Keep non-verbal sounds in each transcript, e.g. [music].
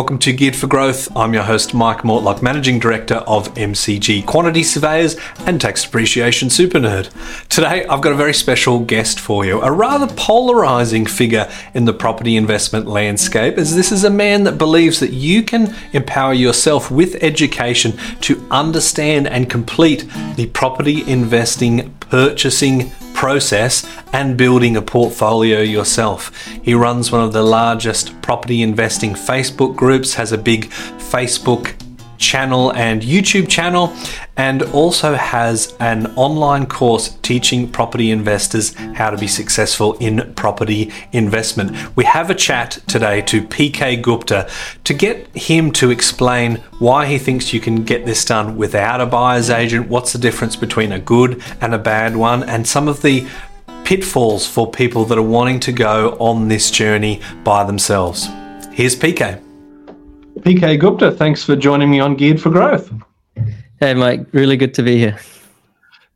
Welcome to Geared for Growth. I'm your host, Mike Mortlock, Managing Director of MCG Quantity Surveyors and Tax Depreciation Super Nerd. Today, I've got a very special guest for you, a rather polarizing figure in the property investment landscape, as this is a man that believes that you can empower yourself with education to understand and complete the property investing, purchasing, process and building a portfolio yourself. He runs one of the largest property investing Facebook groups, has a big Facebook channel and YouTube channel, and also has an online course teaching property investors how to be successful in property investment. We have a chat today to PK Gupta to get him to explain why he thinks you can get this done without a buyer's agent, what's the difference between a good and a bad one, and some of the pitfalls for people that are wanting to go on this journey by themselves. Here's PK. PK Gupta, thanks for joining me on Geared for Growth. Hey, Mike, really good to be here.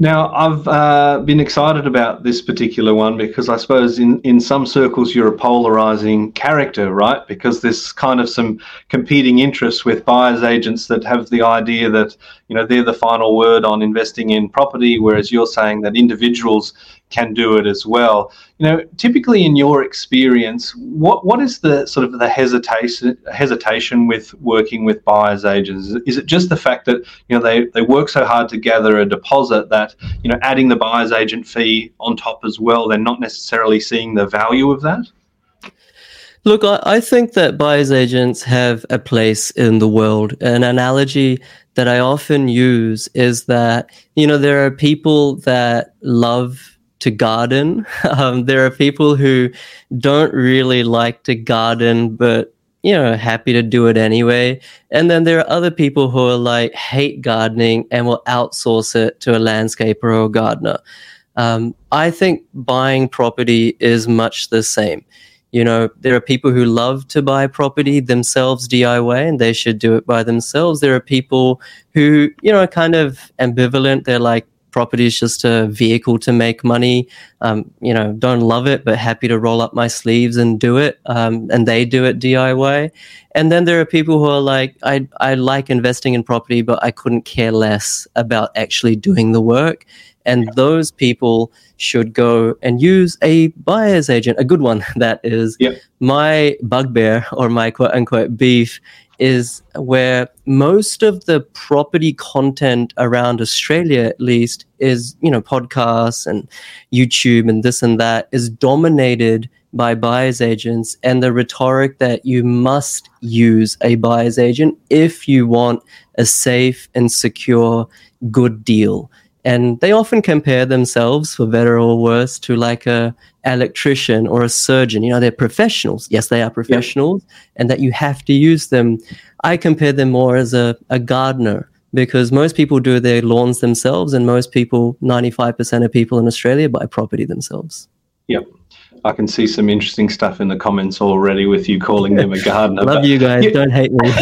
Now, I've uh, been excited about this particular one because I suppose in, in some circles you're a polarizing character, right? Because there's kind of some competing interests with buyers agents that have the idea that, you know, they're the final word on investing in property, whereas you're saying that individuals can do it as well. You know, typically in your experience, what what is the sort of the hesitation hesitation with working with buyers agents? Is it just the fact that you know they, they work so hard to gather a deposit that you know adding the buyer's agent fee on top as well, they're not necessarily seeing the value of that? Look, I, think that buyer's agents have a place in the world. An analogy that I often use is that, you know, there are people that love to garden. [laughs] Um, there are people who don't really like to garden, but you know, happy to do it anyway. And then there are other people who are like hate gardening and will outsource it to a landscaper or a gardener. Um, I think buying property is much the same. You know, there are people who love to buy property themselves DIY and they should do it by themselves. There are people who, you know, are kind of ambivalent. They're like, property is just a vehicle to make money. Um, you know, don't love it, but happy to roll up my sleeves and do it. Um, and they do it DIY. And then there are people who are like, I, I like investing in property, but I couldn't care less about actually doing the work. And those people should go and use a buyer's agent, a good one [laughs] that is. Yep. My bugbear or my quote unquote beef is where most of the property content around Australia, at least, is, you know, podcasts and YouTube and this and that is dominated by buyer's agents and the rhetoric that you must use a buyer's agent if you want a safe and secure good deal and they often compare themselves for better or worse to like a electrician or a surgeon. You know they're professionals. Yes they are professionals yeah. and that you have to use them. I compare them more as a, a gardener because most people do their lawns themselves and most people 95% of people in australia buy property themselves. Yep I can see some interesting stuff in the comments already with you calling them a gardener. Love you guys. You, Don't hate me. [laughs]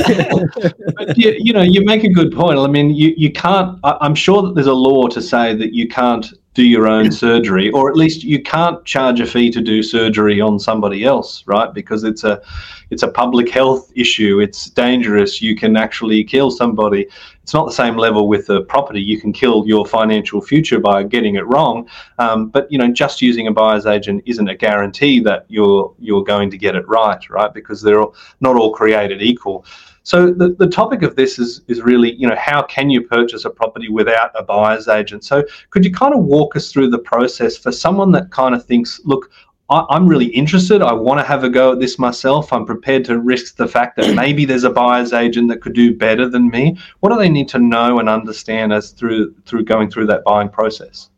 but you, you, know, you make a good point. I mean, you, you can't, I, I'm sure that there's a law to say that you can't do your own surgery, or at least you can't charge a fee to do surgery on somebody else, right? Because it's a it's a public health issue. It's dangerous. You can actually kill somebody. It's not the same level with the property. You can kill your financial future by getting it wrong. Um, but you know, just using a buyer's agent isn't a guarantee that you're you're going to get it right, right? Because they're all, not all created equal. So the, the topic of this is is really, you know, how can you purchase a property without a buyer's agent? So could you kind of walk us through the process for someone that kind of thinks, look, I, I'm really interested. I want to have a go at this myself. I'm prepared to risk the fact that maybe there's a buyer's agent that could do better than me. What do they need to know and understand as through through going through that buying process?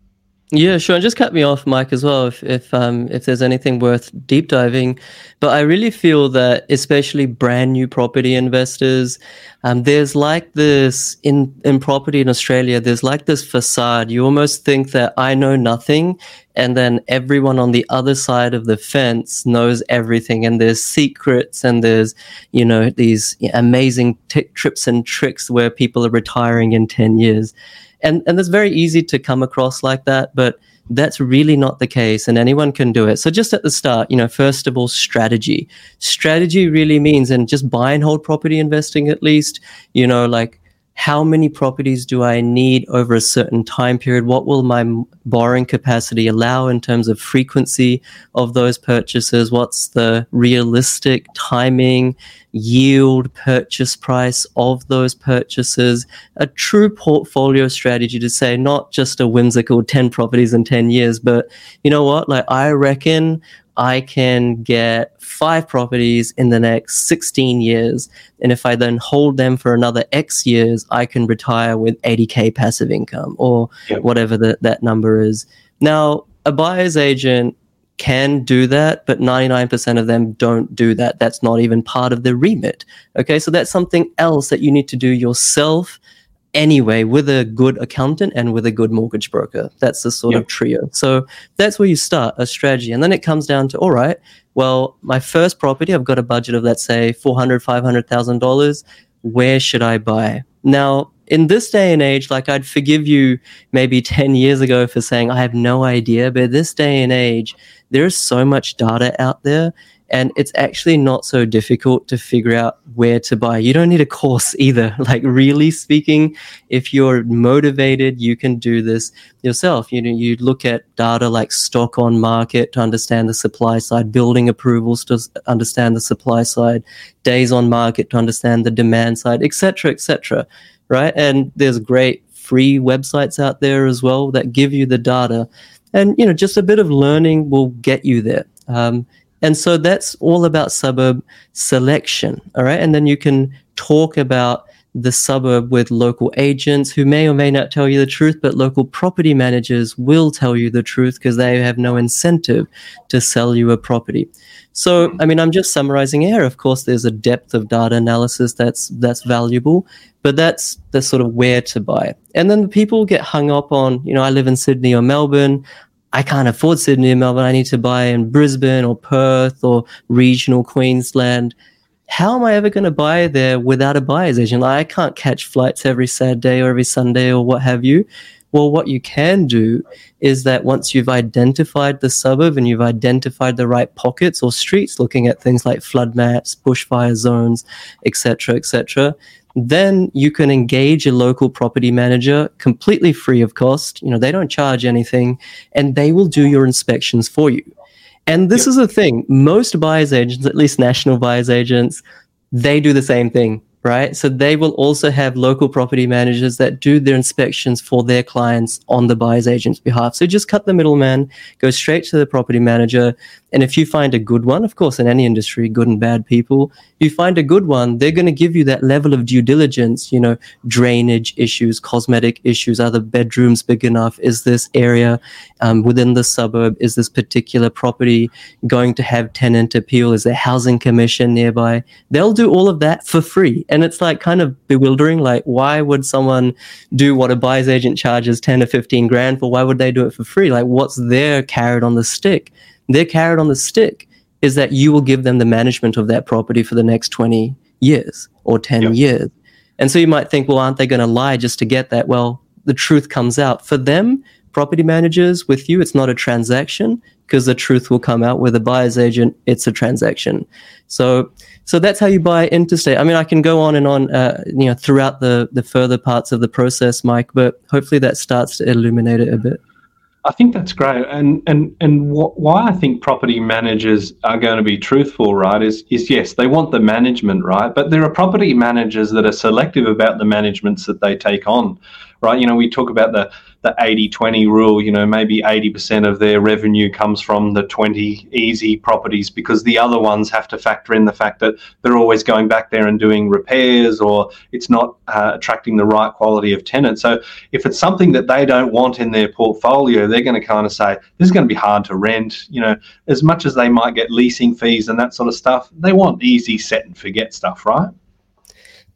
Yeah, sure. And just cut me off, Mike, as well, if if um if there's anything worth deep diving. But I really feel that, especially brand new property investors, um, there's like this in in property in Australia. There's like this facade. You almost think that I know nothing, and then everyone on the other side of the fence knows everything. And there's secrets, and there's you know these amazing t- trips and tricks where people are retiring in ten years and and it's very easy to come across like that but that's really not the case and anyone can do it. So just at the start, you know, first of all, strategy. Strategy really means, and just buy and hold property investing at least, you know, like how many properties do I need over a certain time period? What will my borrowing capacity allow in terms of frequency of those purchases? What's the realistic timing, yield, purchase price of those purchases? A true portfolio strategy to say, not just a whimsical 10 properties in 10 years, but you know what? Like, I reckon I can get five properties in the next 16 years. And if I then hold them for another X years, I can retire with 80K passive income or yep. whatever the, that number is. Now, a buyer's agent can do that, but 99% of them don't do that. That's not even part of the remit. Okay. So that's something else that you need to do yourself anyway with a good accountant and with a good mortgage broker. That's the sort yep. of trio. So that's where you start a strategy. And then it comes down to, all right, well, my first property, I've got a budget of, let's say, $400,000, $500,000. Where should I buy? Now, in this day and age, like I'd forgive you maybe [laughs] 10 years ago for saying, I have no idea. But this day and age, there's so much data out there and it's actually not so difficult to figure out where to buy. You don't need a course [laughs] either. Like really speaking, if you're motivated, you can do this yourself. You know, you look at data like stock on market to understand the supply side, building approvals to understand the supply side, days on market to understand the demand side, etc., etc. right? And there's great free websites out there as well that give you the data. And you know, just a bit of learning will get you there. Um, and so that's all about suburb selection. All right. And then you can talk about the suburb with local agents who may or may not tell you the truth, but local property managers will tell you the truth because they have no incentive to sell you a property. So, hmm. I mean, I'm just summarizing here. Of course, there's a depth of data analysis that's that's valuable, but that's the sort of where to buy. And then people get hung up on, you know, I live in Sydney or Melbourne. I can't afford Sydney and Melbourne. I need to buy in Brisbane or Perth or regional Queensland. How am I ever going to buy there without a buyer's agent? Like, I can't catch flights every Saturday or every Sunday or what have you. Well, what you can do is that once you've identified the suburb and you've identified the right pockets or streets, looking at things like flood maps, bushfire zones, etc., etc., then you can engage a local property manager completely free of cost. You know, they don't charge anything and they will do your inspections for you. And this yep. is the thing most buyer's agents, at least national buyer's agents, they do the same thing right? So they will also have local property managers that do their inspections for their clients on the buyer's agent's behalf. So just cut the middleman, go straight to the property manager. And if you find a good one, of course, in any industry, good and bad people, you find a good one, they're going to give you that level of due diligence, you know, drainage issues, cosmetic issues, are the bedrooms big enough? Is this area um, within the suburb? Is this particular property going to have tenant appeal? Is there housing commission nearby? They'll do all of that for free and it's like kind of bewildering. Like, why would someone do what a buyer's agent charges 10 or 15 grand for? Why would they do it for free? Like, what's their carrot on the stick? Their carrot on the stick is that you will give them the management of that property for the next 20 years or 10 yep. years. And so you might think, well, aren't they going to lie just to get that? Well, the truth comes out. For them, property managers with you, it's not a transaction because the truth will come out with a buyer's agent. It's a transaction. So, so that's how you buy interstate. I mean, I can go on and on, uh, you know, throughout the the further parts of the process, Mike. But hopefully that starts to illuminate it a bit. I think that's great, and and and wh- why I think property managers are going to be truthful, right? Is is yes, they want the management, right? But there are property managers that are selective about the managements that they take on, right? You know, we talk about the the 80 20 rule, you know, maybe 80% of their revenue comes from the 20 easy properties because the other ones have to factor in the fact that they're always going back there and doing repairs or it's not uh, attracting the right quality of tenant. So if it's something that they don't want in their portfolio, they're going to kind of say, this is going to be hard to rent. You know, as much as they might get leasing fees and that sort of stuff, they want easy set and forget stuff, right?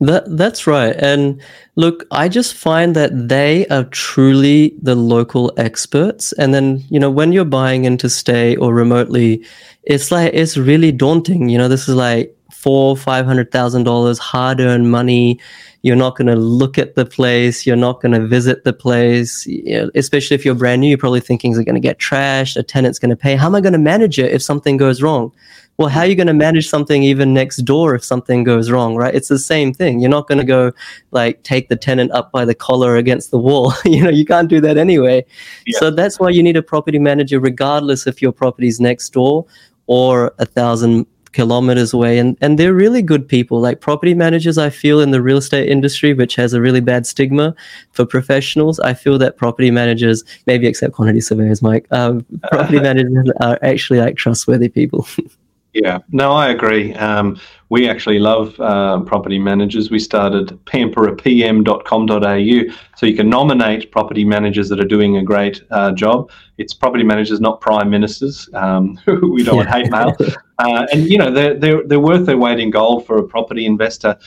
That that's right. And look, I just find that they are truly the local experts. And then, you know, when you're buying into stay or remotely, it's like it's really daunting. You know, this is like four, five hundred thousand dollars hard earned money. You're not going to look at the place. You're not going to visit the place. You know, especially if you're brand new, you're probably thinking, is it going to get trashed? A tenant's going to pay. How am I going to manage it if something goes wrong? Well, how are you going to manage something even next door if something goes wrong, right? It's the same thing. You're not going to go like take the tenant up by the collar against the wall. [laughs] you know, you can't do that anyway. Yeah. So that's why you need a property manager, regardless if your property's next door or a thousand kilometers away and and they're really good people. Like property managers i feel in the real estate industry which has a really bad stigma for professionals i feel that property managers maybe except quantity surveyors mike um, property [laughs] managers are actually like trustworthy people [laughs] Yeah, no, I agree. Um, we actually love uh, property managers. We started pamperapm.com.au so you can nominate property managers that are doing a great uh, job. It's property managers, not prime ministers. Um, [laughs] we don't want hate mail. [laughs] Uh, and, you know, they're, they're, they're worth their weight in gold for a property investor.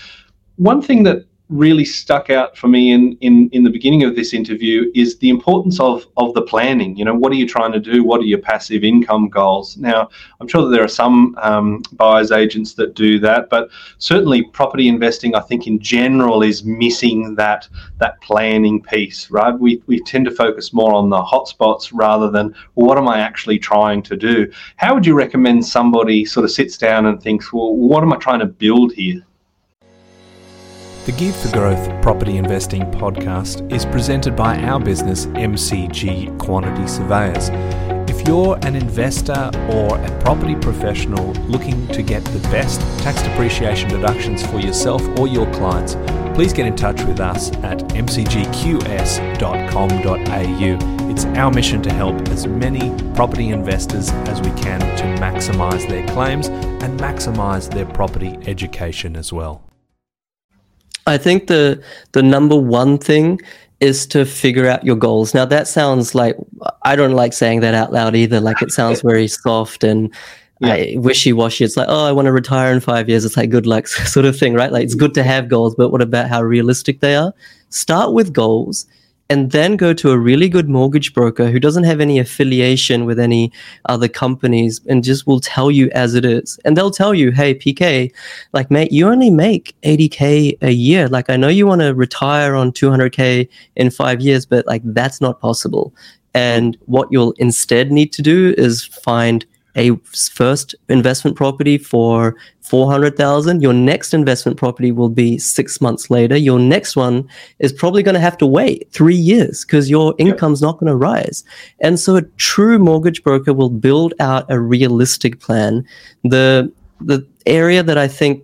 One thing that really stuck out for me in, in, in the beginning of this interview is the importance of, of the planning. You know, what are you trying to do? What are your passive income goals? Now, I'm sure that there are some um, buyers agents that do that, but certainly property investing, I think in general, is missing that that planning piece, right? We, we tend to focus more on the hotspots rather than well, what am I actually trying to do? How would you recommend somebody sort of sits down and thinks, well, what am I trying to build here? The Geared for Growth Property Investing podcast is presented by our business, MCG Quantity Surveyors. If you're an investor or a property professional looking to get the best tax depreciation deductions for yourself or your clients, please get in touch with us at mcgqs.com.au. It's our mission to help as many property investors as we can to maximise their claims and maximise their property education as well. I think the the number one thing is to figure out your goals. Now that sounds like I don't like saying that out loud either. Like it sounds [laughs] very soft and yeah. wishy washy. It's like, oh, I want to retire in five years. It's like good luck [laughs] sort of thing, right? Like it's good to have goals, but what about how realistic they are? Start with goals and then go to a really good mortgage broker who doesn't have any affiliation with any other companies and just will tell you as it is. And they'll tell you, hey, PK, like, mate, you only make 80K a year. Like, I know you want to retire on 200K in five years, but like, that's not possible. And what you'll instead need to do is find a first investment property for 400,000 your next investment property will be 6 months later. Your next one is probably going to have to wait 3 years cuz your income's not going to rise. And so a true mortgage broker will build out a realistic plan. The the area that i think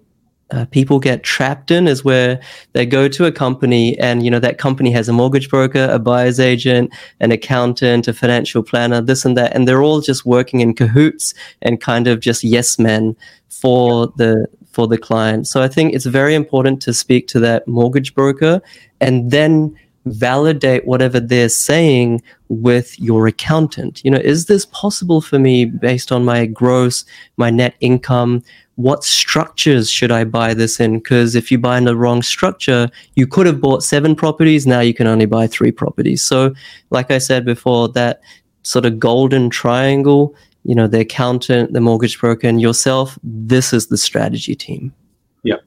uh, people get trapped in is where they go to a company and you know that company has a mortgage broker a buyer's agent an accountant a financial planner this and that and they're all just working in cahoots and kind of just yes men for the for the client. So i think it's very important to speak to that mortgage broker and then validate whatever they're saying with your accountant you know is this possible for me based on my gross my net income what structures should I buy this in? Because if you buy in the wrong structure, you could have bought seven properties. Now you can only buy three properties. So, like I said before, that sort of golden triangle, you know, the accountant, the mortgage broker, and yourself, this is the strategy team. Yeah.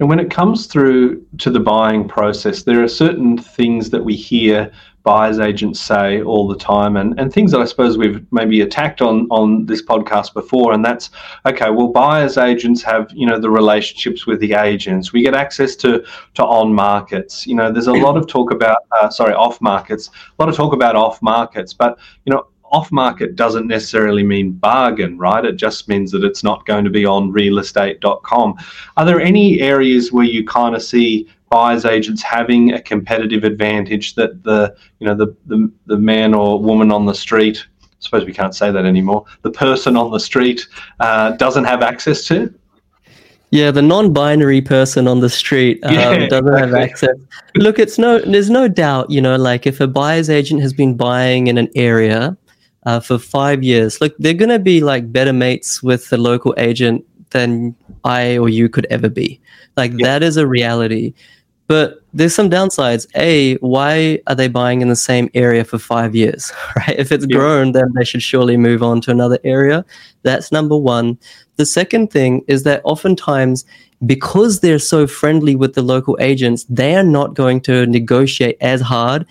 And when it comes through to the buying process, there are certain things that we hear buyers agents say all the time and, and things that I suppose we've maybe attacked on on this podcast before and that's okay well buyers agents have you know the relationships with the agents. We get access to to on markets. You know there's a lot of talk about uh, sorry off markets. A lot of talk about off markets but you know off market doesn't necessarily mean bargain, right? It just means that it's not going to be on realestate.com. Are there any areas where you kind of see buyers agents having a competitive advantage that the you know the the, the man or woman on the street I suppose we can't say that anymore the person on the street uh, doesn't have access to yeah, the non-binary person on the street um, yeah, doesn't exactly. have access. Look, it's no, there's no doubt, you know, like if a buyer's agent has been buying in an area uh, for five years, look, they're going to be like better mates with the local agent than I or you could ever be. Like yeah. that is a reality. But there's some downsides. A, why are they buying in the same area for five years? [laughs] Right? If it's yeah. grown, then they should surely move on to another area. That's number one. The second thing is that oftentimes, because they're so friendly with the local agents, they are not going to negotiate as hard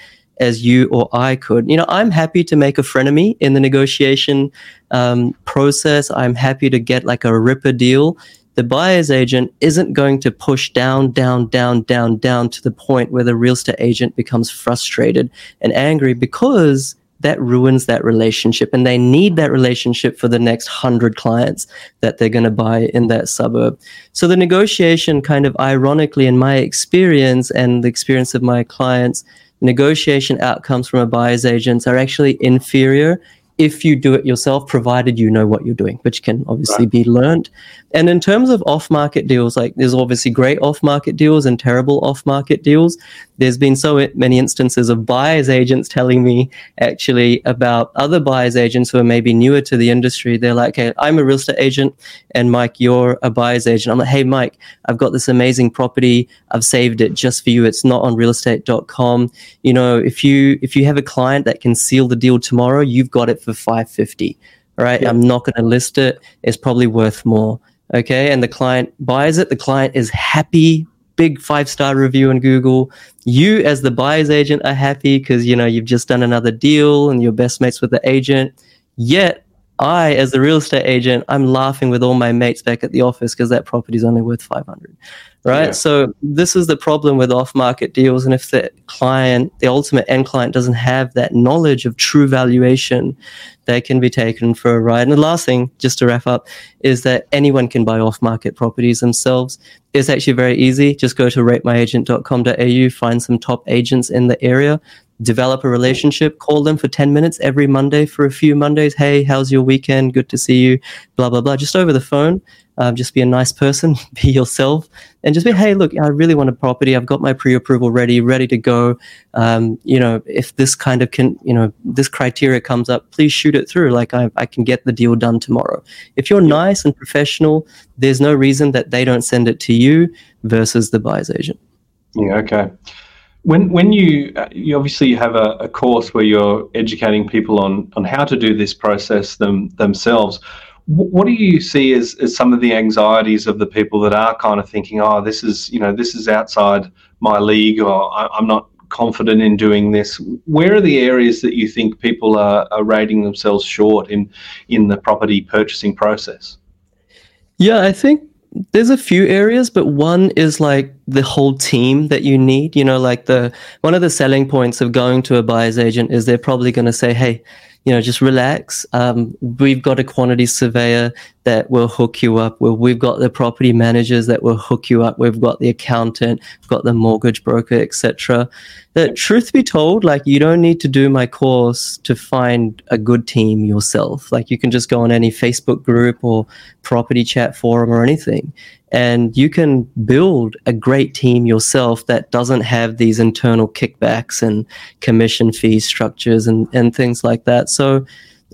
as you or I could. You know, I'm happy to make a frenemy in the negotiation um, process. I'm happy to get like a ripper deal the buyer's agent isn't going to push down, down, down, down, down to the point where the real estate agent becomes frustrated and angry because that ruins that relationship. And they need that relationship for the next hundred clients that they're going to buy in that suburb. So the negotiation kind of ironically, in my experience and the experience of my clients, negotiation outcomes from a buyer's agent are actually inferior if you do it yourself, provided you know what you're doing, which can obviously right. be learned. And in terms of off market deals, like there's obviously great off market deals and terrible off market deals. There's been so many instances of buyers agents telling me actually about other buyers agents who are maybe newer to the industry. They're like, hey, I'm a real estate agent and Mike, you're a buyer's agent. I'm like, hey, Mike, I've got this amazing property. I've saved it just for you. It's not on realestate.com. You know, if you, if you have a client that can seal the deal tomorrow, you've got it for 550 right? Yeah. I'm not going to list it. It's probably worth more. Okay. And the client buys it. The client is happy. Big five star review on Google. You, as the buyer's agent, are happy because you know you've just done another deal and you're best mates with the agent. Yet, I, as the real estate agent, I'm laughing with all my mates back at the office because that property is only worth 500 right? Yeah. So this is the problem with off-market deals, and if the client, the ultimate end client, doesn't have that knowledge of true valuation, they can be taken for a ride. And the last thing, just to wrap up, is that anyone can buy off-market properties themselves. It's actually very easy. Just go to ratemyagent.com.au, find some top agents in the area, develop a relationship, call them for 10 minutes every Monday for a few Mondays. Hey, how's your weekend? Good to see you. Blah, blah, blah. Just over the phone. Um, just be a nice person, [laughs] be yourself, and just be, hey, look, I really want a property. I've got my pre-approval ready, ready to go. Um, you know, if this kind of can, you know, this criteria comes up, please shoot it through. Like I, I can get the deal done tomorrow. If you're nice and professional, there's no reason that they don't send it to you versus the buyer's agent. Yeah. Okay. When when you uh, you obviously have a, a course where you're educating people on on how to do this process them themselves what do you see as, as some of the anxieties of the people that are kind of thinking, oh, this is you know this is outside my league, or I'm not confident in doing this? Where are the areas that you think people are, are rating themselves short in in the property purchasing process? Yeah, I think there's a few areas, but one is like the whole team that you need. You know, like the one of the selling points of going to a buyer's agent is they're probably going to say, hey you know, just relax. Um, we've got a quantity surveyor that will hook you up. we've got the property managers that will hook you up. We've got the accountant, we've got the mortgage broker, etc. That truth be told, like you don't need to do my course to find a good team yourself. Like you can just go on any Facebook group or property chat forum or anything and you can build a great team yourself that doesn't have these internal kickbacks and commission fee structures and, and things like that. So,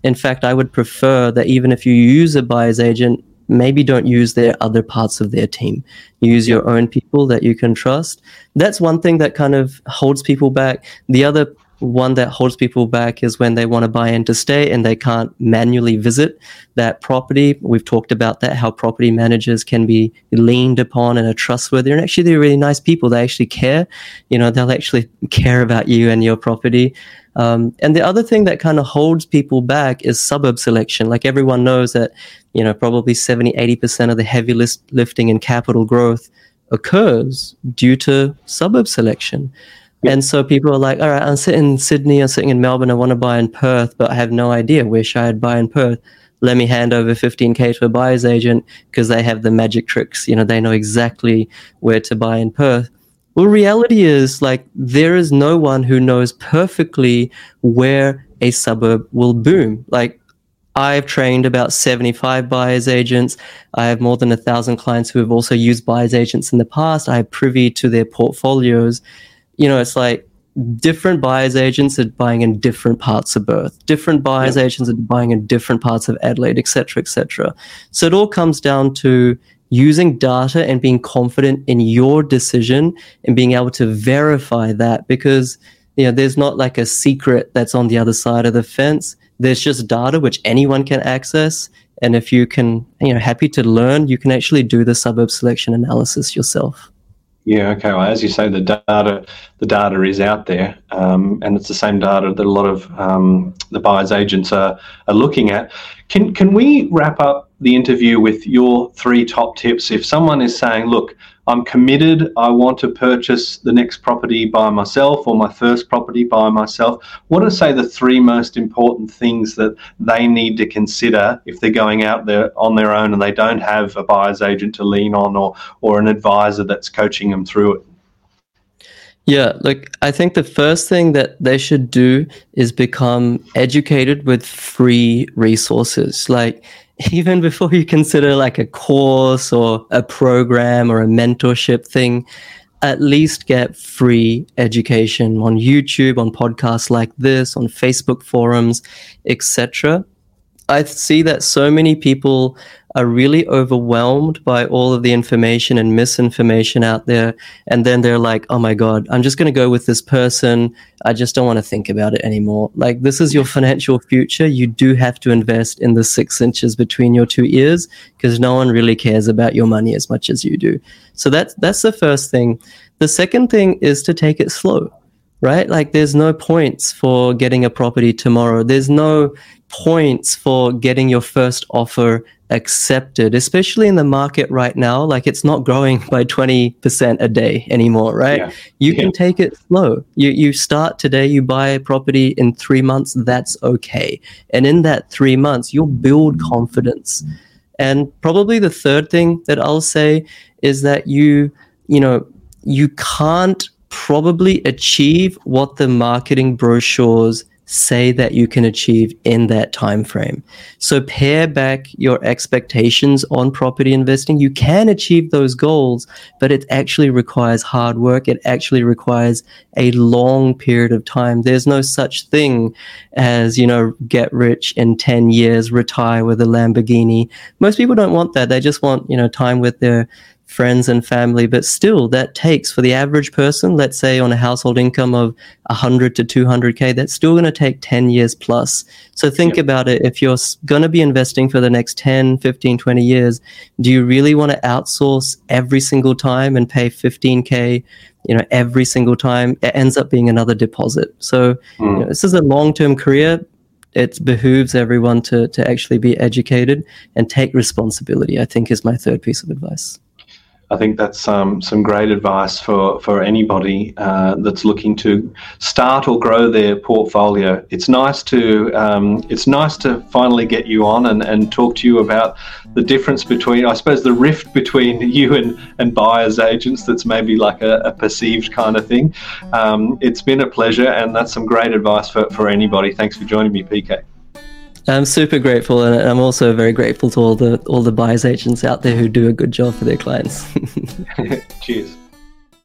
in fact, I would prefer that even if you use a buyer's agent, maybe don't use their other parts of their team. Use your own people that you can trust. That's one thing that kind of holds people back. The other one that holds people back is when they want to buy interstate and they can't manually visit that property. We've talked about that, how property managers can be leaned upon and are trustworthy. And actually, they're really nice people. They actually care. You know, they'll actually [laughs] care about you and your property. Um, and the other thing that kind of holds people back is suburb selection. Like everyone knows that, you know, probably 70, 80% of the heavy list lifting and capital growth occurs due to suburb selection. And so people are like, all right, I'm sitting in Sydney, I'm sitting in Melbourne, I want to buy in Perth, but I have no idea should I buy in Perth. Let me hand over 15K to a buyer's agent because they have the magic tricks. You know, they know exactly where to buy in Perth. Well, reality is like there is no one who knows perfectly where a suburb will boom. Like I've trained about 75 buyer's agents. I have more than a thousand clients who have also used buyer's agents in the past. I have privy to their portfolios you know, it's like different buyers agents are buying in different parts of Perth. Different buyers yeah. agents are buying in different parts of Adelaide, etc., etc. So it all comes down to using data and being confident in your decision and being able to verify that because you know there's not like a secret that's on the other side of the fence there's just data which anyone can access and if you can you know happy to learn you can actually do the suburb selection analysis yourself yeah, okay. Well, as you say, the data the data is out there, um, and it's the same data that a lot of um, the buyers agents are, are looking at. Can can we wrap up the interview with your three top tips? If someone is saying, "Look, I'm committed. I want to purchase the next property by myself or my first property by myself. What are, say, the three most important things that they need to consider if they're going out there on their own and they don't have a buyer's agent to lean on or, or an advisor that's coaching them through it? Yeah, look, I think the first thing that they should do is become educated with free resources. Like, [laughs] even before you consider like a course or a program or a mentorship thing, at least get free education on YouTube, on podcasts like this, on Facebook forums, etc. I see that so many people are really overwhelmed by all of the information and misinformation out there. And then they're like, oh my God, I'm just going to go with this person. I just don't want to think about it anymore. Like, this is your financial future. You do have to invest in the six inches between your two ears because no one really cares about your money as much as you do. So that's, that's the first thing. The second thing is to take it slow right? Like there's no points for getting a property tomorrow. There's no points for getting your first offer accepted, especially in the market right now. Like it's not growing by 20% a day anymore, right? Yeah. You yeah. can take it slow. You, you start today, you buy a property in three months, that's okay. And in that three months, you'll build confidence. And probably the third thing that I'll say is that you, you know, you can't probably achieve what the marketing brochures say that you can achieve in that time frame. So pare back your expectations on property investing. You can achieve those goals, but it actually requires hard work. It actually requires a long period of time. There's no such thing as, you know, get rich in 10 years, retire with a Lamborghini. Most people don't want that. They just want, you know, time with their friends and family, but still that takes for the average person, let's say on a household income of 100 to 200K, that's still going to take 10 years plus. So think yep. about it. If you're going to be investing for the next 10, 15, 20 years, do you really want to outsource every single time and pay 15K? You know, every single time it ends up being another deposit. So mm. you know, this is a long-term career it behooves everyone to to actually be educated and take responsibility i think is my third piece of advice I think that's um, some great advice for, for anybody uh, that's looking to start or grow their portfolio. It's nice to um, it's nice to finally get you on and, and talk to you about the difference between I suppose the rift between [laughs] you and, and buyers agents that's maybe like a, a perceived kind of thing. Um, it's been a pleasure and that's some great advice for, for anybody. Thanks for joining me, PK. I'm super grateful, and I'm also very grateful to all the all the buyers agents out there who do a good job for their clients. [laughs] Cheers.